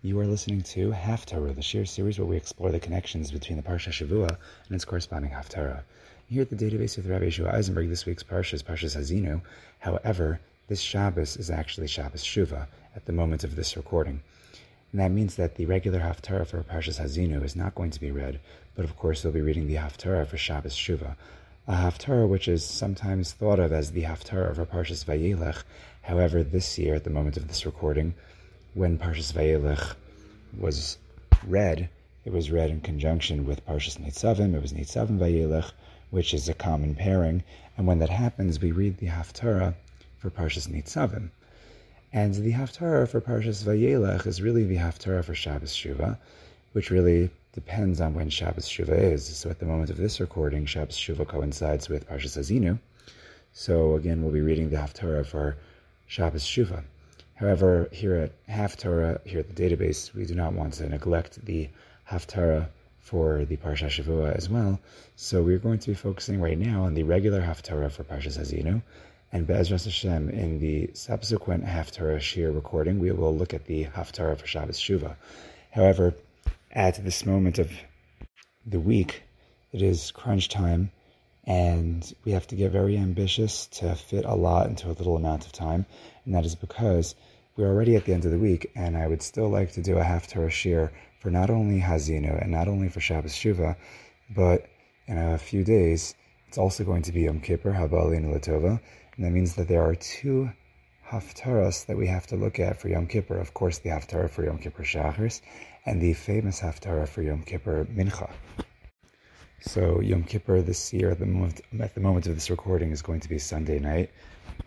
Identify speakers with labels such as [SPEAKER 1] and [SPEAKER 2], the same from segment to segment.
[SPEAKER 1] You are listening to Haftarah, the Shir series where we explore the connections between the Parsha Shavua and its corresponding Haftarah. Here at the database of the Rabbi Yeshua Eisenberg, this week's Parsha is Parshas Ha'azinu. However, this Shabbos is actually Shabbos Shuva at the moment of this recording. And that means that the regular Haftarah for Parshas Ha'azinu is not going to be read, but of course we'll be reading the Haftarah for Shabbos Shuva. A Haftarah which is sometimes thought of as the Haftarah of Parshas Vayelech. However, this year, at the moment of this recording, when Parshas Vayelech was read, it was read in conjunction with Parshas Nitzavim. It was Nitzavim Vayelech, which is a common pairing. And when that happens, we read the Haftarah for Parshas Nitzavim. And the Haftarah for Parshas Vayelech is really the Haftarah for Shabbos Shuva, which really depends on when Shabbos Shuva is. So at the moment of this recording, Shabbos Shuva coincides with Parshas Ha'azinu. So again, we'll be reading the Haftarah for Shabbos Shuva. However, here at Haftarah, here at the database, we do not want to neglect the Haftarah for the Parsha Shavua as well. So we're going to be focusing right now on the regular Haftarah for Parshas Ha'azinu. And Be'ezras Hashem, in the subsequent Haftarah Shir recording, we will look at the Haftarah for Shabbos Shuva. However, at this moment of the week, it is crunch time, and we have to get very ambitious to fit a lot into a little amount of time. And that is because we're already at the end of the week, and I would still like to do a Haftarah Shir for not only Ha'azinu and not only for Shabbos Shuva, but in a few days, it's also going to be Yom Kippur, Habalin Latova, and that means that there are two Haftaras that we have to look at for Yom Kippur. Of course, the Haftarah for Yom Kippur Shachris, and the famous Haftarah for Yom Kippur Mincha. So Yom Kippur this year, at the moment, at the moment of this recording, is going to be Sunday night,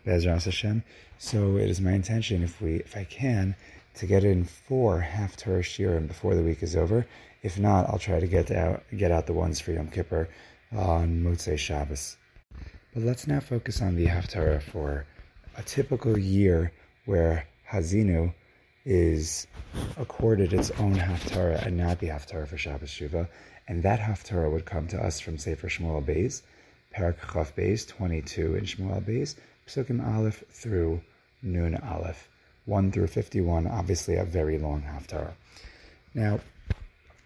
[SPEAKER 1] Bezras Hashem. So it is my intention, if we, if I can, to get in four half Haftarah Shirim before the week is over. If not, I'll try to get out get out the ones for Yom Kippur on Motzei Shabbos. But let's now focus on the Haftarah for a typical year where Ha'azinu is accorded its own Haftarah and not the Haftarah for Shabbos Shuva. And that Haftarah would come to us from Sefer Shmuel Beis, Parak Chav Beis, 22 in Shmuel Beis, Psukim Aleph through Nun Aleph, 1 through 51, obviously a very long Haftarah. Now,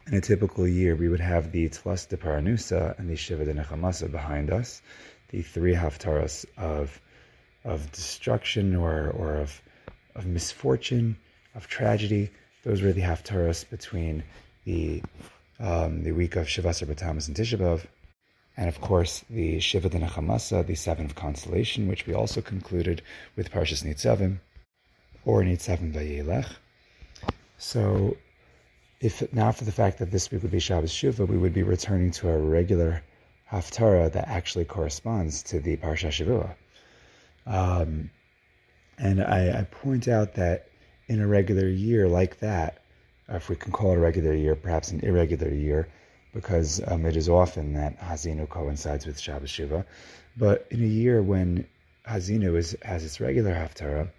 [SPEAKER 1] in a typical year, we would have the Tlas de Paranusa and the Shiva de Nechamasa behind us, the three Haftarahs of, of destruction or, or of, of misfortune, of tragedy. Those were the Haftarahs between the, um, the week of Shavasar Batamas and Tisha and of course, the Shiva de Nechamasa, the seven of consolation, which we also concluded with Parshas Nitzavim, or Nitzavim Vayelech. So, if not for the fact that this week would be Shabbos Shuva, we would be returning to our regular Haftarah that actually corresponds to the Parsha Shavua. Um, and I, I, point out that in a regular year like that, if we can call it a regular year, perhaps an irregular year, because um, it is often that Ha'azinu coincides with Shabbos Shuva. But in a year when Ha'azinu is, has its regular Haftarah,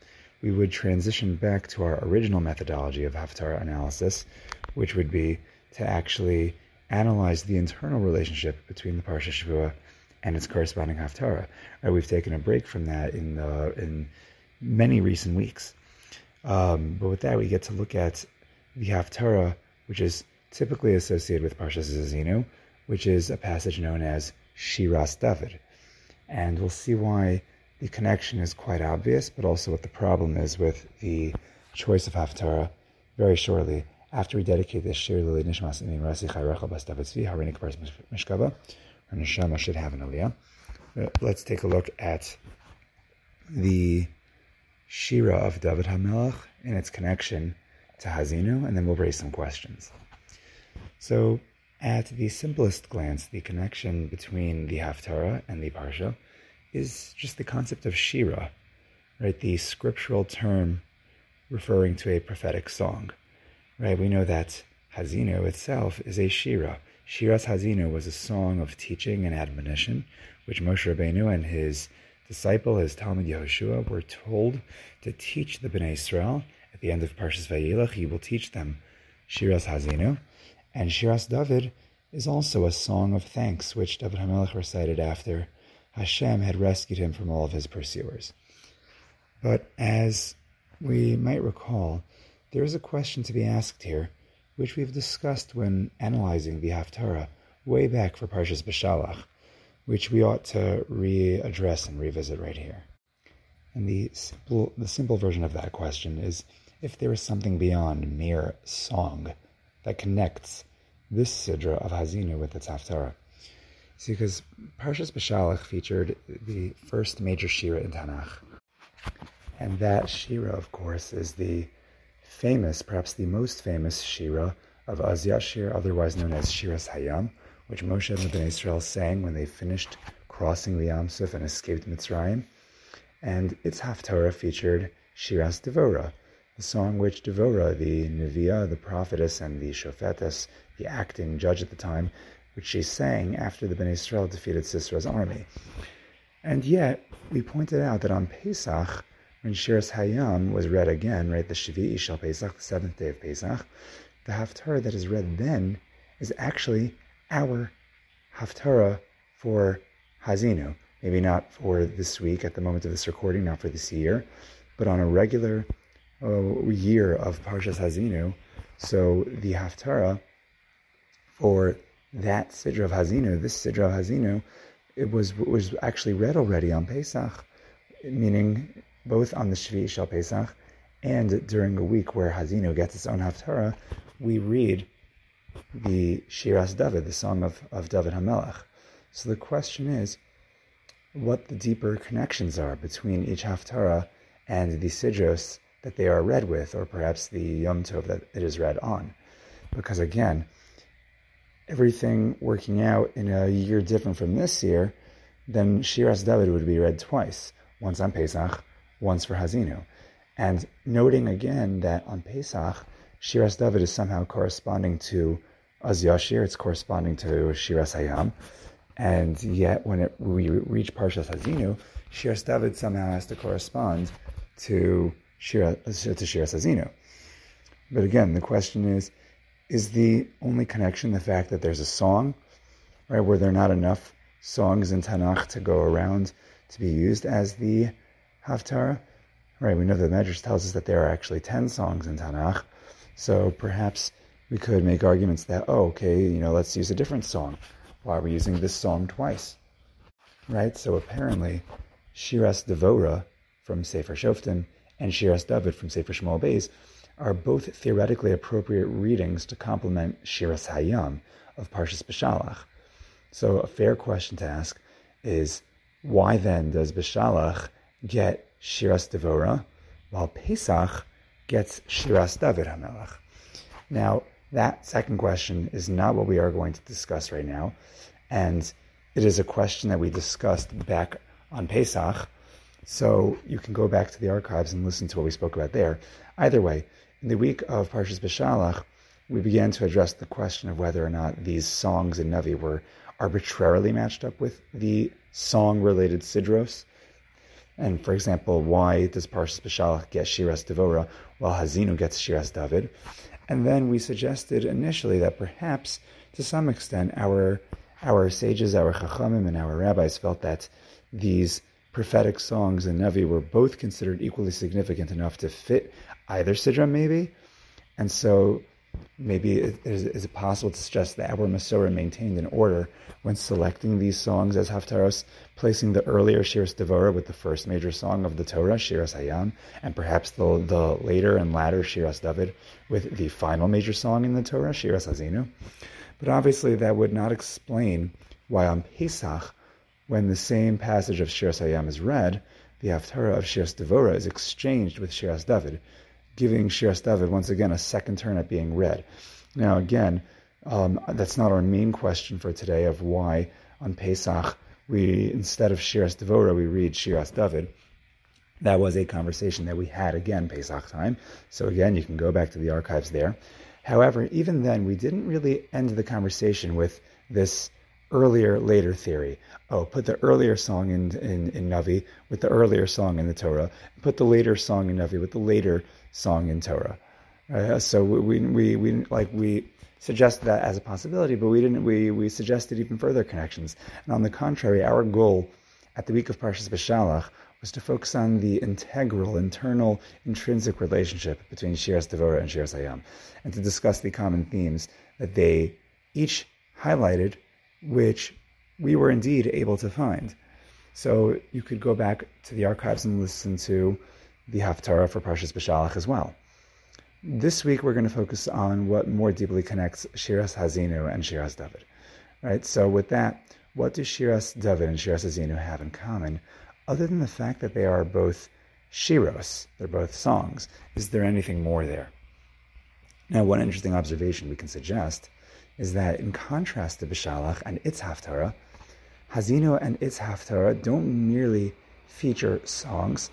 [SPEAKER 1] we would transition back to our original methodology of Haftarah analysis, which would be to actually analyze the internal relationship between the Parsha Shavua and its corresponding Haftarah. Right, we've taken a break from that in, uh, in many recent weeks. Um, but with that, we get to look at the Haftarah, which is typically associated with Parshas Ha'azinu, which is a passage known as Shiras David. And we'll see why the connection is quite obvious, but also what the problem is with the choice of Haftarah very shortly. After we dedicate this Shir Lili Nishmas Imin Rasi Chayrecha Bas David Tzvi, Harinik Bars Mishkava, our Neshama should have an Aliyah. Uh, let's take a look at the Shira of David HaMelech and its connection to Ha'azinu, and then we'll raise some questions. So, at the simplest glance, the connection between the Haftarah and the Parsha is just the concept of Shira, right? The scriptural term referring to a prophetic song, right? We know that Ha'azinu itself is a Shira. Shiras Ha'azinu was a song of teaching and admonition, which Moshe Rabbeinu and his disciple, his Talmid Yehoshua, were told to teach the Bnei Israel. At the end of Parshas Vayelech, he will teach them Shiras Ha'azinu, and Shiras David is also a song of thanks, which David HaMelech recited after Hashem had rescued him from all of his pursuers. But as we might recall, there is a question to be asked here, which we've discussed when analyzing the Haftarah way back for Parshas Beshalach, which we ought to readdress and revisit right here. And the simple, the simple version of that question is if there is something beyond mere song that connects this Sidra of Ha'azinu with its Haftarah. See, because Parshas Beshalach featured the first major Shira in Tanakh. And that Shira, of course, is the famous, perhaps the most famous Shira of Az Yashir, otherwise known as Shiras Hayam, which Moshe and the Bnei Israel sang when they finished crossing the Yam Suf and escaped Mitzrayim. And its Haftarah featured Shiras Devora, the song which Devora, the Neviah, the prophetess, and the Shofetes, the acting judge at the time, which she sang after the Bnei Israel defeated Sisera's army. And yet, we pointed out that on Pesach, when Shiras Hayam was read again, right, the Shvi'i Shal Pesach, the seventh day of Pesach, the Haftarah that is read then is actually our Haftarah for Ha'azinu. Maybe not for this week at the moment of this recording, not for this year, but on a regular year of Parshas Ha'azinu. So the Haftarah for that Sidra of Ha'azinu, this Sidra of Ha'azinu, it was was actually read already on Pesach, meaning both on the Shvi Shal Pesach and during a week where Ha'azinu gets its own Haftarah, we read the Shiras David, the song of, of David HaMelech. So the question is, what the deeper connections are between each Haftarah and the Sidros that they are read with, or perhaps the Yom Tov that it is read on. Because again, everything working out in a year different from this year, then Shiras David would be read twice, once on Pesach, once for Ha'azinu. And noting again that on Pesach, Shiras David is somehow corresponding to Az Yashir, it's corresponding to Shiras Hayam. And yet, when it, we reach Parshas Ha'azinu, Shiras David somehow has to correspond to Shira, to Shiras Ha'azinu. But again, the question is, is the only connection the fact that there's a song, right? Were there not enough songs in Tanakh to go around to be used as the Haftarah? Right, we know the Medrash tells us that there are actually 10 songs in Tanakh, so perhaps we could make arguments that, oh, okay, you know, let's use a different song. Why are we using this song twice? Right, so apparently, Shiras Devora from Sefer Shoftim and Shiras David from Sefer Shmuel Beis are both theoretically appropriate readings to complement Shiras Hayam of Parshas Beshalach. So a fair question to ask is, why then does Beshalach get Shiras Devora, while Pesach gets Shiras David Hamelach. Now, that second question is not what we are going to discuss right now, and it is a question that we discussed back on Pesach. So you can go back to the archives and listen to what we spoke about there. Either way, in the week of Parshas Beshalach, we began to address the question of whether or not these songs in Navi were arbitrarily matched up with the song-related sidros, and for example, why does Parshas Beshalach get Shiras Devora while Ha'azinu gets Shiras David? And then we suggested initially that perhaps, to some extent, our our sages, our chachamim, and our rabbis felt that these prophetic songs in Nevi were both considered equally significant enough to fit either sidra, maybe. And so maybe is, is, it possible to suggest that our Masorah maintained an order when selecting these songs as Haftaros, placing the earlier Shiras Devora with the first major song of the Torah, Shiras Hayam, and perhaps the, the later and latter Shiras David with the final major song in the Torah, Shiras Ha'azinu. But obviously that would not explain why on Pesach, when the same passage of Shiras Hayam is read, the Haftarah of Shiras Devora is exchanged with Shiras David, giving Shiras David once again a second turn at being read. Now, again, um, that's not our main question for today of why on Pesach we, instead of Shiras Devora, we read Shiras David. That was a conversation that we had again Pesach time. So again, you can go back to the archives there. However, even then, we didn't really end the conversation with this earlier later theory. Oh, put the earlier song in, in, in Navi with the earlier song in the Torah. Put the later song in Navi with the later song in Torah. Uh, so we, we, we, like we suggested that as a possibility, but we didn't. We, we suggested even further connections. And on the contrary, our goal at the week of Parshas Beshalach was to focus on the integral, internal, intrinsic relationship between Shiras Devora and Shiras Hayam, and to discuss the common themes that they each highlighted, which we were indeed able to find. So you could go back to the archives and listen to the Haftarah for Parshas Beshalach as well. This week we're going to focus on what more deeply connects Shiras Ha'azinu and Shiras David. Right. So with that, what do Shiras David and Shiras Ha'azinu have in common, other than the fact that they are both shiros, they're both songs? Is there anything more there? Now, one interesting observation we can suggest is that in contrast to Bishalach and its Haftarah, Ha'azinu and its Haftarah don't merely feature songs,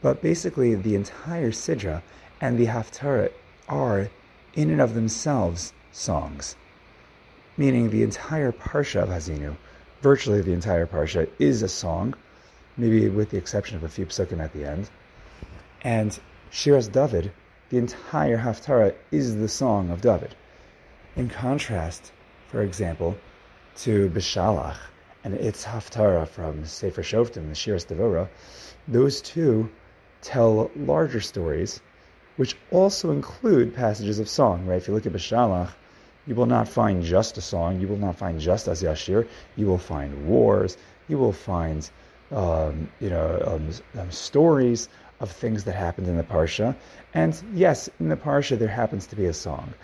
[SPEAKER 1] but basically the entire Sidra and the Haftarah are, in and of themselves, songs. Meaning the entire Parsha of Ha'azinu, virtually the entire Parsha, is a song, maybe with the exception of a few psukim at the end. And Shiras David, the entire Haftarah, is the song of David. In contrast, for example, to Bishalach and its Haftarah from Sefer Shoftim, the Shiras Devora, those two tell larger stories which also include passages of song, right? If you look at Bishalach, you will not find just a song, you will not find just Az Yashir, you will find wars, you will find, um, you know, um, um, stories of things that happened in the Parsha. And yes, in the Parsha there happens to be a song.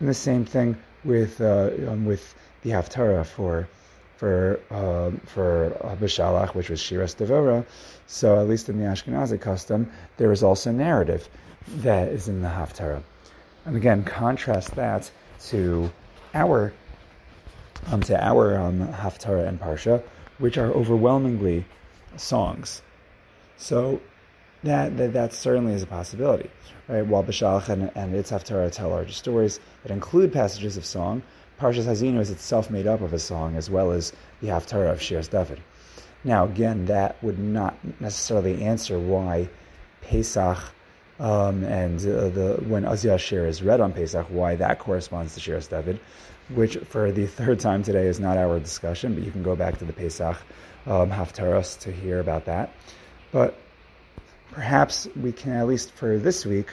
[SPEAKER 1] And the same thing with, uh, um, with the Haftarah for for um, for Bishalach, which was Shiras Devora. So at least in the Ashkenazi custom, there is also narrative that is in the Haftarah. And again, contrast that to our um, to our um, Haftarah and Parsha, which are overwhelmingly songs. So that, that that certainly is a possibility, right? While Bishalach and, and its Haftarah tell larger stories that include passages of song, Parshas Ha'azinu is itself made up of a song as well as the Haftarah of Shiras David. Now, again, that would not necessarily answer why Pesach um, and uh, the when Az Yashir is read on Pesach, why that corresponds to Shiras David, which for the third time today is not our discussion, but you can go back to the Pesach um, Haftarahs to hear about that. But perhaps we can, at least for this week,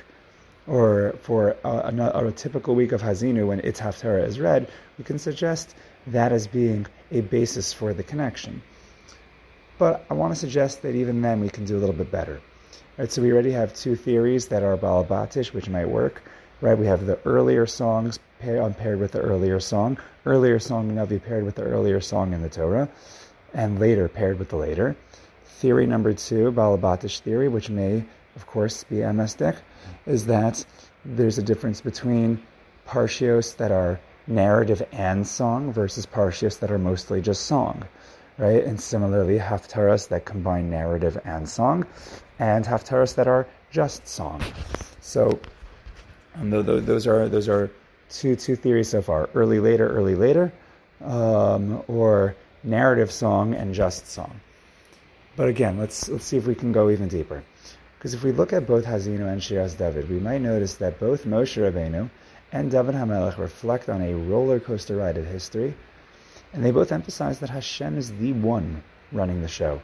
[SPEAKER 1] or for a, a, a typical week of Ha'azinu when its Haftarah is read, we can suggest that as being a basis for the connection. But I want to suggest that even then we can do a little bit better. Right, so we already have two theories that are balabatish, which might work. Right, we have the earlier songs paired, um, paired with the earlier song, earlier song in Navi paired with the earlier song in the Torah, and later paired with the later. Theory number two, balabatish theory, which may, of course, be MSDic, is that there's a difference between parshios that are narrative and song versus parshios that are mostly just song right? And similarly, haftaras that combine narrative and song, and haftaras that are just song. So, um, those are those are two two theories so far: early, later, early, later, um, or narrative song and just song. But again, let's let's see if we can go even deeper. Because if we look at both Ha'azinu and Shiras David, we might notice that both Moshe Rabbeinu and David HaMelech reflect on a roller coaster ride of history and they both emphasize that Hashem is the one running the show.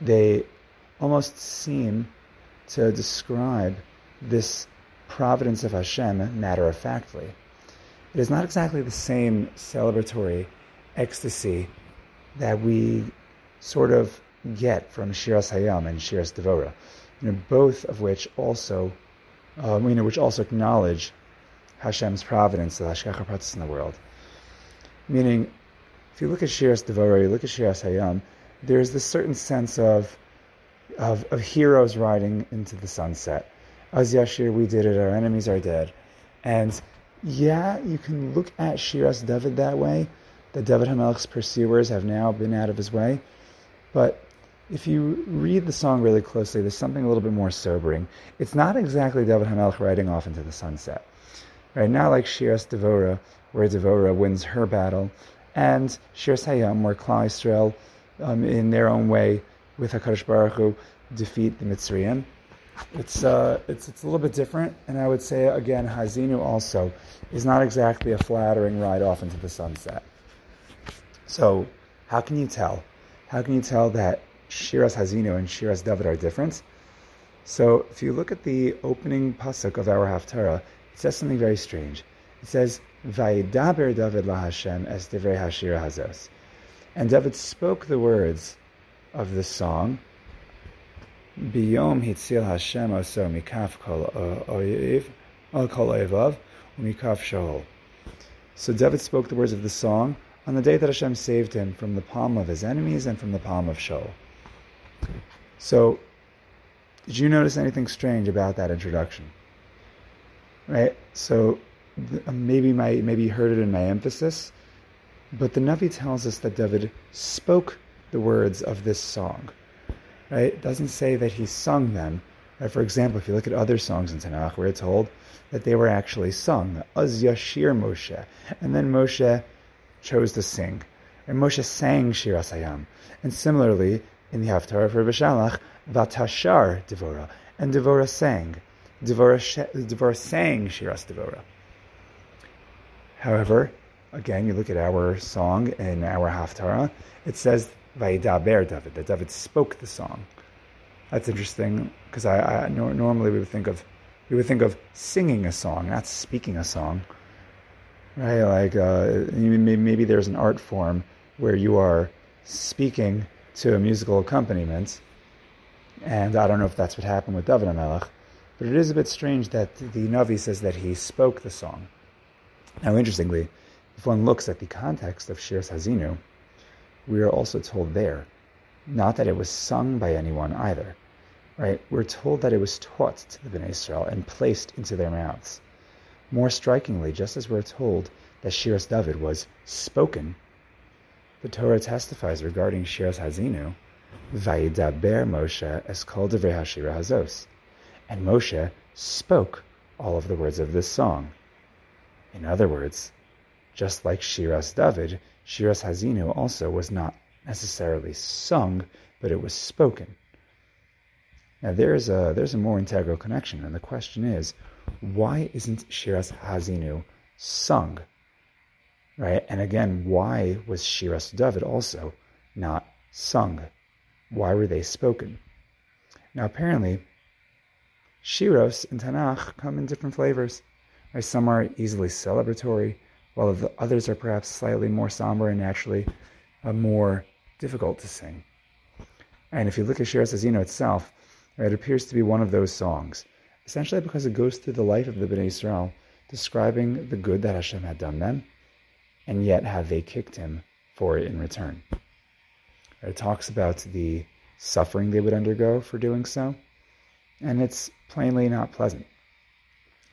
[SPEAKER 1] They almost seem to describe this providence of Hashem matter of factly. It is not exactly the same celebratory ecstasy that we sort of get from Shiras Hayam and Shiras Devora, you know, both of which also, uh, you know, which also acknowledge Hashem's providence, the Hashgacha Pratis in the world. Meaning, if you look at Shiras Devora, you look at Shiras Hayam, there's this certain sense of, of, of heroes riding into the sunset. Az Yashir, we did it, our enemies are dead. And yeah, you can look at Shiras David that way, that David Hamelech's pursuers have now been out of his way. But if you read the song really closely, there's something a little bit more sobering. It's not exactly David Hamelech riding off into the sunset. Right now, like Shiras Devora, where Devora wins her battle, and Shir Hayam, where Klal Yisrael, um, in their own way, with Hakadosh Baruch Hu, defeat the Mitzrayim. It's uh, it's it's a little bit different, and I would say again, Ha'azinu also is not exactly a flattering ride off into the sunset. So, how can you tell? How can you tell that Shiras Ha'azinu and Shiras David are different. So if you look at the opening pasuk of our Haftarah, it says something very strange. It says, Vayidaber David la Hashem es divrei hashira hazos. And David spoke the words of the song, Biyom hitzil Hashem oso mikaf kol oyev, kol oyevav, umikaf Shaul. So David spoke the words of the song on the day that Hashem saved him from the palm of his enemies and from the palm of Shaul. So, did you notice anything strange about that introduction? Right. So, uh, maybe my maybe you heard it in my emphasis, but the Navi tells us that David spoke the words of this song. Right. It doesn't say that he sung them. Right? For example, if you look at other songs in Tanakh, we're told that they were actually sung. Az Yashir Moshe, and then Moshe chose to sing. And Moshe sang Shiras Hayam. And similarly, in the Haftarah for Bishalach, Vatashar Devora. And Devora sang. Devora, sang Shiras Devora. However, again, you look at our song in our Haftarah, it says Vaidaber David, that David spoke the song. That's interesting because I, I normally we would think of we would think of singing a song, not speaking a song right? Like uh, maybe there's an art form where you are speaking to a musical accompaniment, and I don't know if that's what happened with David HaMelech, but it is a bit strange that the Navi says that he spoke the song. Now, interestingly, if one looks at the context of Shir Ha'azinu, we are also told there, not that it was sung by anyone either, right? We're told that it was taught to the Bnei Israel and placed into their mouths. More strikingly, just as we're told that Shiras David was spoken, the Torah testifies regarding Shiras Ha'azinu, Vayidaber Moshe es kol devrei hashira hazos. And Moshe spoke all of the words of this song. In other words, just like Shiras David, Shiras Ha'azinu also was not necessarily sung, but it was spoken. Now there's a there's a more integral connection, and the question is, why isn't Shiras Ha'azinu sung? Right? And again, why was Shiras David also not sung? Why were they spoken? Now, apparently, Shiros in Tanakh come in different flavors. Right? Some are easily celebratory, while the others are perhaps slightly more somber and naturally uh, more difficult to sing. And if you look at Shiras Ha'azinu itself, it appears to be one of those songs essentially because it goes through the life of the Bnei Israel, describing the good that Hashem had done them, and yet have they kicked him for it in return. It talks about the suffering they would undergo for doing so, and it's plainly not pleasant.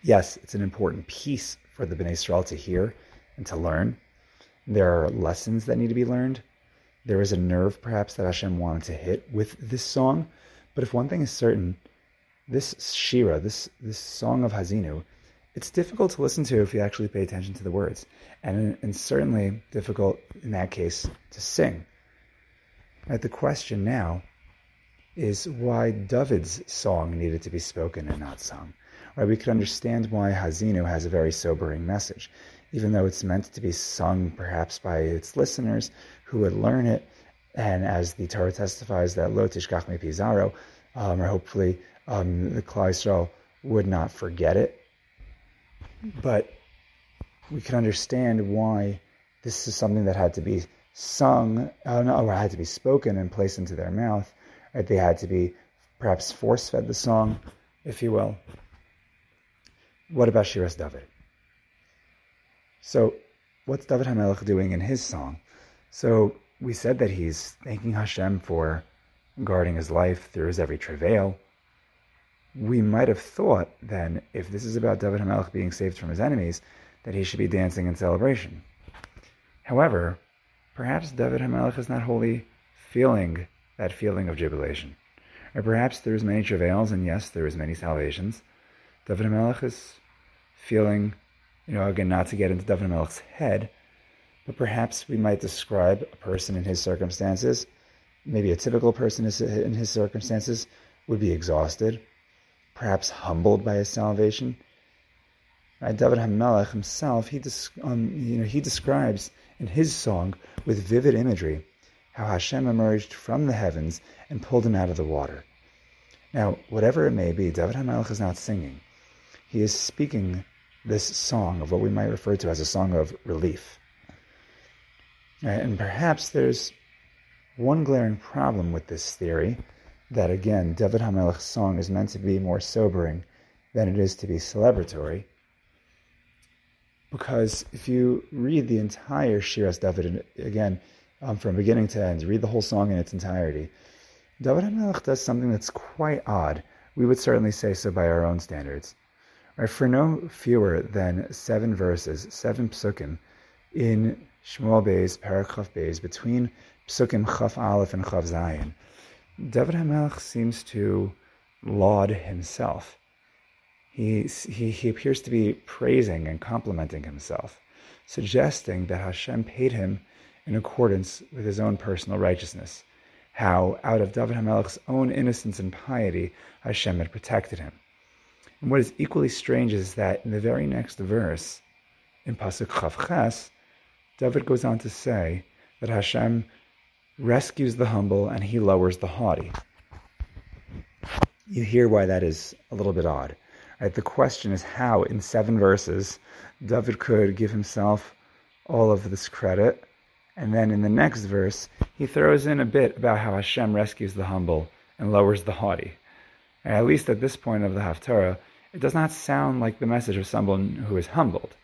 [SPEAKER 1] Yes, it's an important piece for the Bnei Israel to hear and to learn. There are lessons that need to be learned. There is a nerve, perhaps, that Hashem wanted to hit with this song. But if one thing is certain, this shira, this this song of Ha'azinu, it's difficult to listen to if you actually pay attention to the words, and and certainly difficult in that case to sing. Right, the question now is why David's song needed to be spoken and not sung. Right, we could understand why Ha'azinu has a very sobering message, even though it's meant to be sung perhaps by its listeners who would learn it, and as the Torah testifies that Lo Tishkach Me Pizaro, um, or hopefully um, the Klal would not forget it. But we can understand why this is something that had to be sung, uh, no, or had to be spoken and placed into their mouth. Right? They had to be perhaps force fed the song, if you will. What about Shiras David? So, what's David Hamelech doing in his song? So, we said that he's thanking Hashem for guarding his life through his every travail we might have thought then, if this is about David HaMelech being saved from his enemies, that he should be dancing in celebration. However, perhaps David HaMelech is not wholly feeling that feeling of jubilation. Or perhaps there is many travails, and yes, there is many salvations. David HaMelech is feeling, you know, again, not to get into David HaMelech's head, but perhaps we might describe a person in his circumstances, maybe a typical person in his circumstances, would be exhausted, perhaps humbled by his salvation. Right? David HaMelech himself, he, um, you know, he describes in his song with vivid imagery how Hashem emerged from the heavens and pulled him out of the water. Now, whatever it may be, David HaMelech is not singing. He is speaking this song of what we might refer to as a song of relief. And perhaps there's one glaring problem with this theory that, again, David HaMelech's song is meant to be more sobering than it is to be celebratory. Because if you read the entire Shiras David, again, um, from beginning to end, read the whole song in its entirety, David HaMelech does something that's quite odd. We would certainly say so by our own standards. Right, for no fewer than seven verses, seven psukim, in Shmuel Beis, Parakhav Beis, between psukim Chaf Aleph and Chaf Zayin, David HaMelech seems to laud himself. He, he, he appears to be praising and complimenting himself, suggesting that Hashem paid him in accordance with his own personal righteousness, how out of David HaMelech's own innocence and piety, Hashem had protected him. And what is equally strange is that in the very next verse, in Pasuk Chav Ches, David goes on to say that Hashem rescues the humble and he lowers the haughty. You hear why that is a little bit odd. Right? The question is how, in seven verses, David could give himself all of this credit, and then in the next verse, he throws in a bit about how Hashem rescues the humble and lowers the haughty. And at least at this point of the Haftarah, it does not sound like the message of someone who is humbled.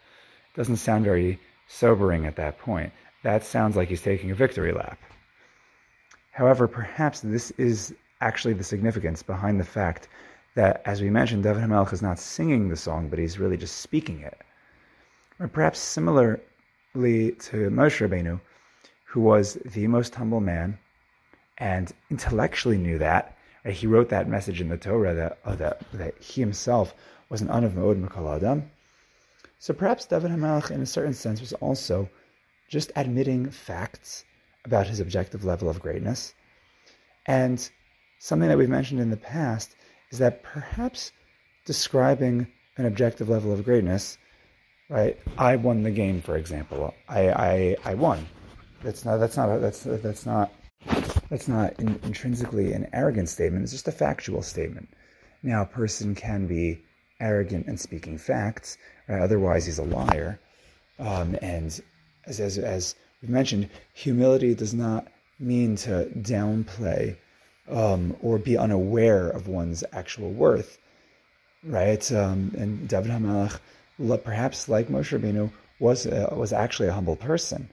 [SPEAKER 1] It doesn't sound very sobering at that point. That sounds like he's taking a victory lap. However, perhaps this is actually the significance behind the fact that, as we mentioned, David HaMelech is not singing the song, but he's really just speaking it. Or perhaps similarly to Moshe Rabbeinu, who was the most humble man and intellectually knew that. He wrote that message in the Torah that, uh, that, that he himself was an Anav Me'od Mikol. So perhaps David HaMelech, in a certain sense, was also just admitting facts about his objective level of greatness. And something that we've mentioned in the past is that perhaps describing an objective level of greatness, right? I won the game, for example. I I, I won. That's not that's not that's that's not that's not in, intrinsically an arrogant statement. It's just a factual statement. Now, a person can be arrogant in speaking facts, right? otherwise he's a liar. Um, and as, as as we've mentioned, humility does not mean to downplay um, or be unaware of one's actual worth, right? Um, and David Hamelech, perhaps like Moshe Rabbeinu, was uh, was actually a humble person,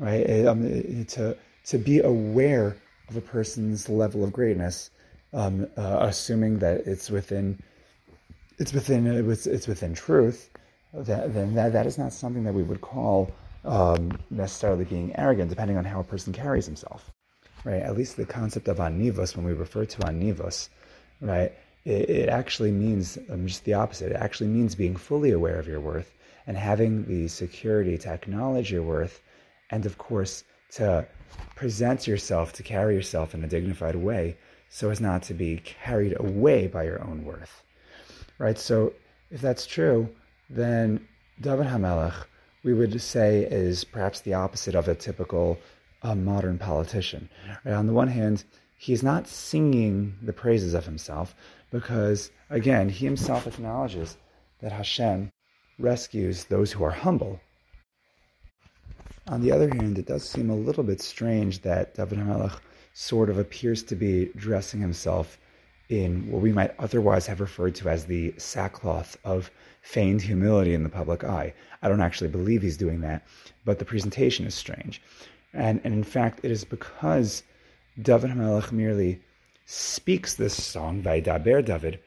[SPEAKER 1] right? It, um, it, to to be aware of a person's level of greatness, um, uh, assuming that it's within it's within it's, it's within truth, that, then that, that is not something that we would call um, necessarily being arrogant, depending on how a person carries himself right? At least the concept of anivos, when we refer to anivos, right, it, it actually means um, just the opposite. It actually means being fully aware of your worth and having the security to acknowledge your worth, and of course to present yourself, to carry yourself in a dignified way, so as not to be carried away by your own worth, right? So if that's true, then David Hamelech, we would say, is perhaps the opposite of a typical a modern politician. Right? On the one hand, he's not singing the praises of himself because, again, he himself acknowledges that Hashem rescues those who are humble. On the other hand, it does seem a little bit strange that David HaMelech sort of appears to be dressing himself in what we might otherwise have referred to as the sackcloth of feigned humility in the public eye. I don't actually believe he's doing that, but the presentation is strange. And, and in fact, it is because David HaMelech merely speaks this song, Vaidaber David,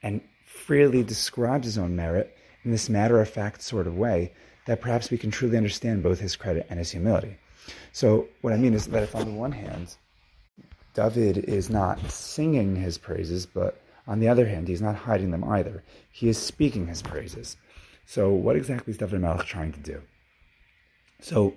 [SPEAKER 1] and freely describes his own merit in this matter of fact sort of way that perhaps we can truly understand both his credit and his humility. So, what I mean is that if on the one hand, David is not singing his praises, but on the other hand, he's not hiding them either. He is speaking his praises. So, what exactly is David Melech trying to do? So,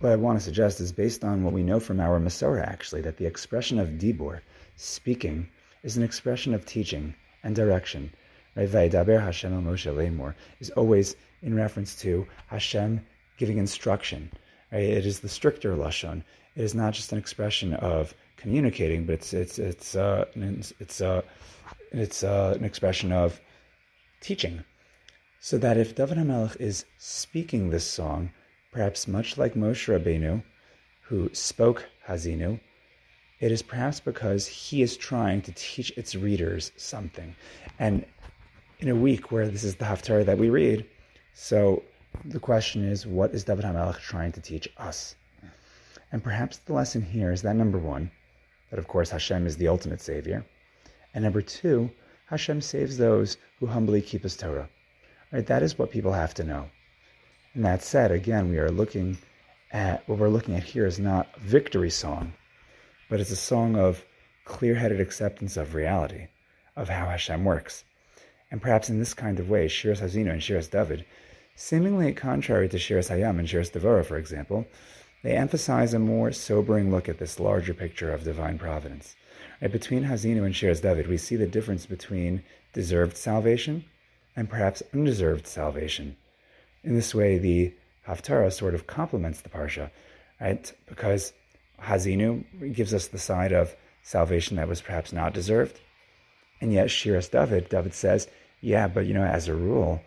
[SPEAKER 1] what I want to suggest is based on what we know from our Masorah, actually, that the expression of Dibor, speaking, is an expression of teaching and direction. Right? Hashem Moshe is always in reference to Hashem giving instruction. Right? It is the stricter lashon. It is not just an expression of communicating, but it's it's it's uh, it's uh, it's uh, an expression of teaching. So that if David HaMelech is speaking this song, perhaps much like Moshe Rabbeinu, who spoke Ha'azinu, it is perhaps because he is trying to teach its readers something. And in a week where this is the Haftarah that we read, so the question is, what is David HaMelech trying to teach us? And perhaps the lesson here is that number one, that of course Hashem is the ultimate Savior. And number two, Hashem saves those who humbly keep His Torah. Right? That is what people have to know. And that said, again, we are looking at what we're looking at here is not a victory song, but it's a song of clear-headed acceptance of reality, of how Hashem works. And perhaps in this kind of way, Shiras Ha'azinu and Shiras David, seemingly contrary to Shiras Hayam and Shiras Devora, for example, they emphasize a more sobering look at this larger picture of divine providence. Right, between Ha'azinu and Shiras David, we see the difference between deserved salvation and perhaps undeserved salvation. In this way, the Haftarah sort of complements the Parsha, right? Because Ha'azinu gives us the side of salvation that was perhaps not deserved. And yet, Shiras David, David says, yeah, but you know, as a rule,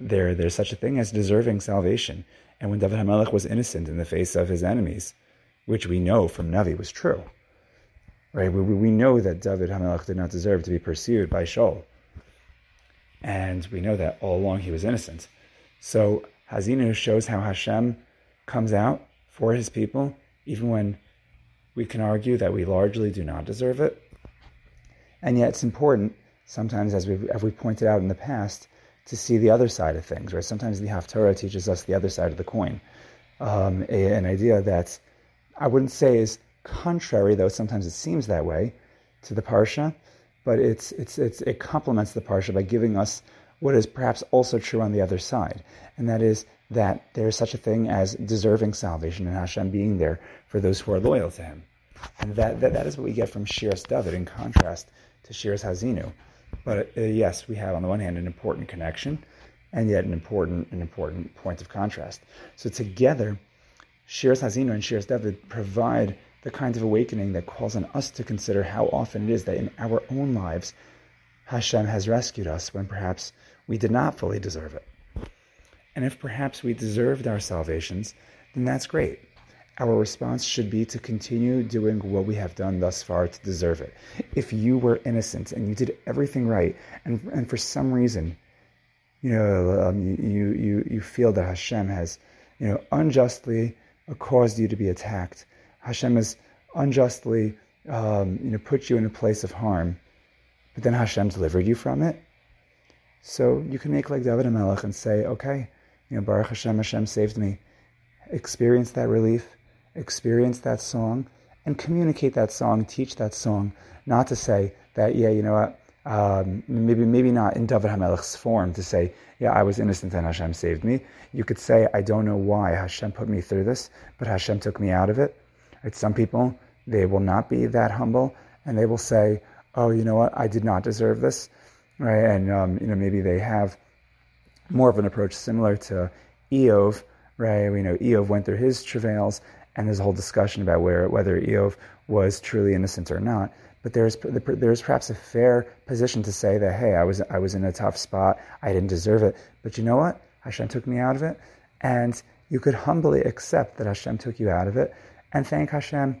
[SPEAKER 1] there there's such a thing as deserving salvation. And when David HaMelech was innocent in the face of his enemies, which we know from Navi was true, right? We, we know that David HaMelech did not deserve to be pursued by Shaul. And we know that all along he was innocent. So Ha'azinu shows how Hashem comes out for his people, even when we can argue that we largely do not deserve it. And yet it's important, sometimes as we as we pointed out in the past, to see the other side of things, right? Sometimes the Haftarah teaches us the other side of the coin. Um, a, an idea that I wouldn't say is contrary, though sometimes it seems that way, to the Parsha, but it's, it's, it's, it complements the Parsha by giving us what is perhaps also true on the other side, and that is that there is such a thing as deserving salvation and Hashem being there for those who are loyal to Him. And that, that, that is what we get from Shiras David in contrast to Shiras Ha'azinu. But uh, yes, we have on the one hand an important connection, and yet an important an important point of contrast. So together, Shiras Ha'azinu and Shiras David provide the kind of awakening that calls on us to consider how often it is that in our own lives, Hashem has rescued us when perhaps we did not fully deserve it. And if perhaps we deserved our salvations, then that's great our response should be to continue doing what we have done thus far to deserve it. If you were innocent and you did everything right, and, and for some reason, you know, um, you, you, you feel that Hashem has, you know, unjustly caused you to be attacked, Hashem has unjustly, um, you know, put you in a place of harm, but then Hashem delivered you from it. So you can make like David HaMelech and say, okay, you know, Baruch Hashem, Hashem saved me. Experience that relief experience that song and communicate that song, teach that song, not to say that, yeah, you know what, um, maybe maybe not in David HaMelech's form to say, yeah, I was innocent and Hashem saved me. You could say, I don't know why Hashem put me through this, but Hashem took me out of it. Right? Some people, they will not be that humble and they will say, oh, you know what, I did not deserve this. Right? And, um, you know, maybe they have more of an approach similar to Eov, right? We know Eov went through his travails and there's a whole discussion about where whether Eov was truly innocent or not. But there's there's perhaps a fair position to say that hey, I was I was in a tough spot, I didn't deserve it, but you know what? Hashem took me out of it, and you could humbly accept that Hashem took you out of it, and thank Hashem,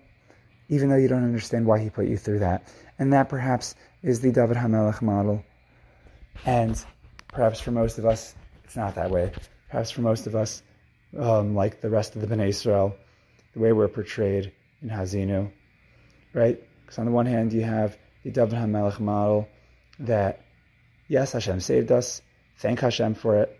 [SPEAKER 1] even though you don't understand why He put you through that. And that perhaps is the David Hamelech model, and perhaps for most of us, it's not that way. Perhaps for most of us, um, like the rest of the Bnei Israel, the way we're portrayed in Ha'azinu, right? Because on the one hand, you have the David HaMelech model that, yes, Hashem saved us, thank Hashem for it,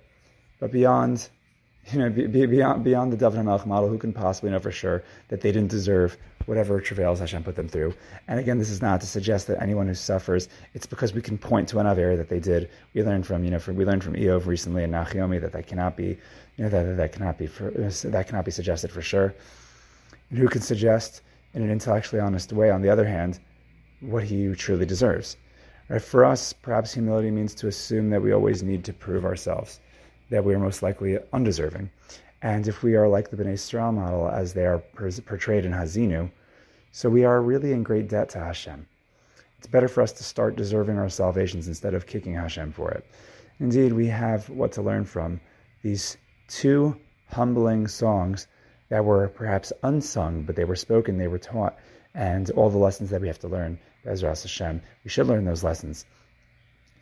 [SPEAKER 1] but beyond, you know, beyond, beyond the David HaMelech model, who can possibly know for sure that they didn't deserve whatever travails Hashem put them through. And again, this is not to suggest that anyone who suffers, it's because we can point to another area that they did. We learned from, you know, from, we learned from Eov recently and Naomi that that cannot be, you know, that, that cannot be, for, that cannot be suggested for sure and who can suggest in an intellectually honest way, on the other hand, what he truly deserves. Right? For us, perhaps humility means to assume that we always need to prove ourselves, that we are most likely undeserving. And if we are like the Bnei Israel model as they are portrayed in Ha'azinu, so we are really in great debt to Hashem. It's better for us to start deserving our salvations instead of kicking Hashem for it. Indeed, we have what to learn from these two humbling songs that were perhaps unsung, but they were spoken, they were taught, and all the lessons that we have to learn, Ezras Hashem, we should learn those lessons.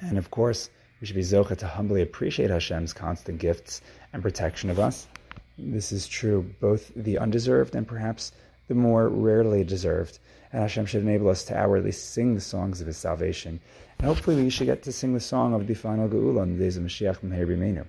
[SPEAKER 1] And of course, we should be zocha to humbly appreciate Hashem's constant gifts and protection of us. This is true, both the undeserved and perhaps the more rarely deserved. And Hashem should enable us to outwardly sing the songs of His salvation. And hopefully, we should get to sing the song of the final Geula in the days of Mashiach Meher.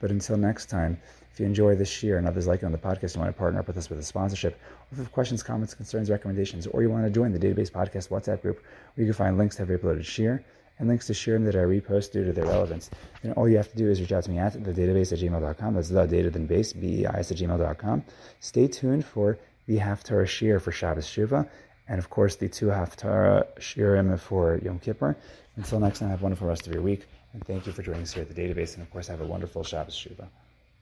[SPEAKER 1] But until next time, if you enjoy this year and others like it on the podcast, you want to partner up with us with a sponsorship, or if you have questions, comments, concerns, recommendations, or you want to join the Database Podcast WhatsApp group, where you can find links to every uploaded share and links to share that I repost due to their relevance. And all you have to do is reach out to me at the database at gmail.com. That's the data then base, B-E-I-S at gmail.com. Stay tuned for the Haftarah Shir for Shabbos Shuvah, and of course the two Haftarah Shirim for Yom Kippur. Until next time, have a wonderful rest of your week, and thank you for joining us here at the database, and of course have a wonderful Shabbos Shuvah.